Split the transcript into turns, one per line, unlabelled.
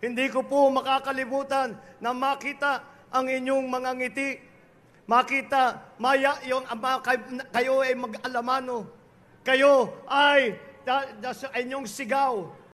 Hindi ko po makakalimutan na makita ang inyong mga ngiti. Makita, maya yung ama, kayo ay mag-alamano. Kayo ay da, da, sa inyong sigaw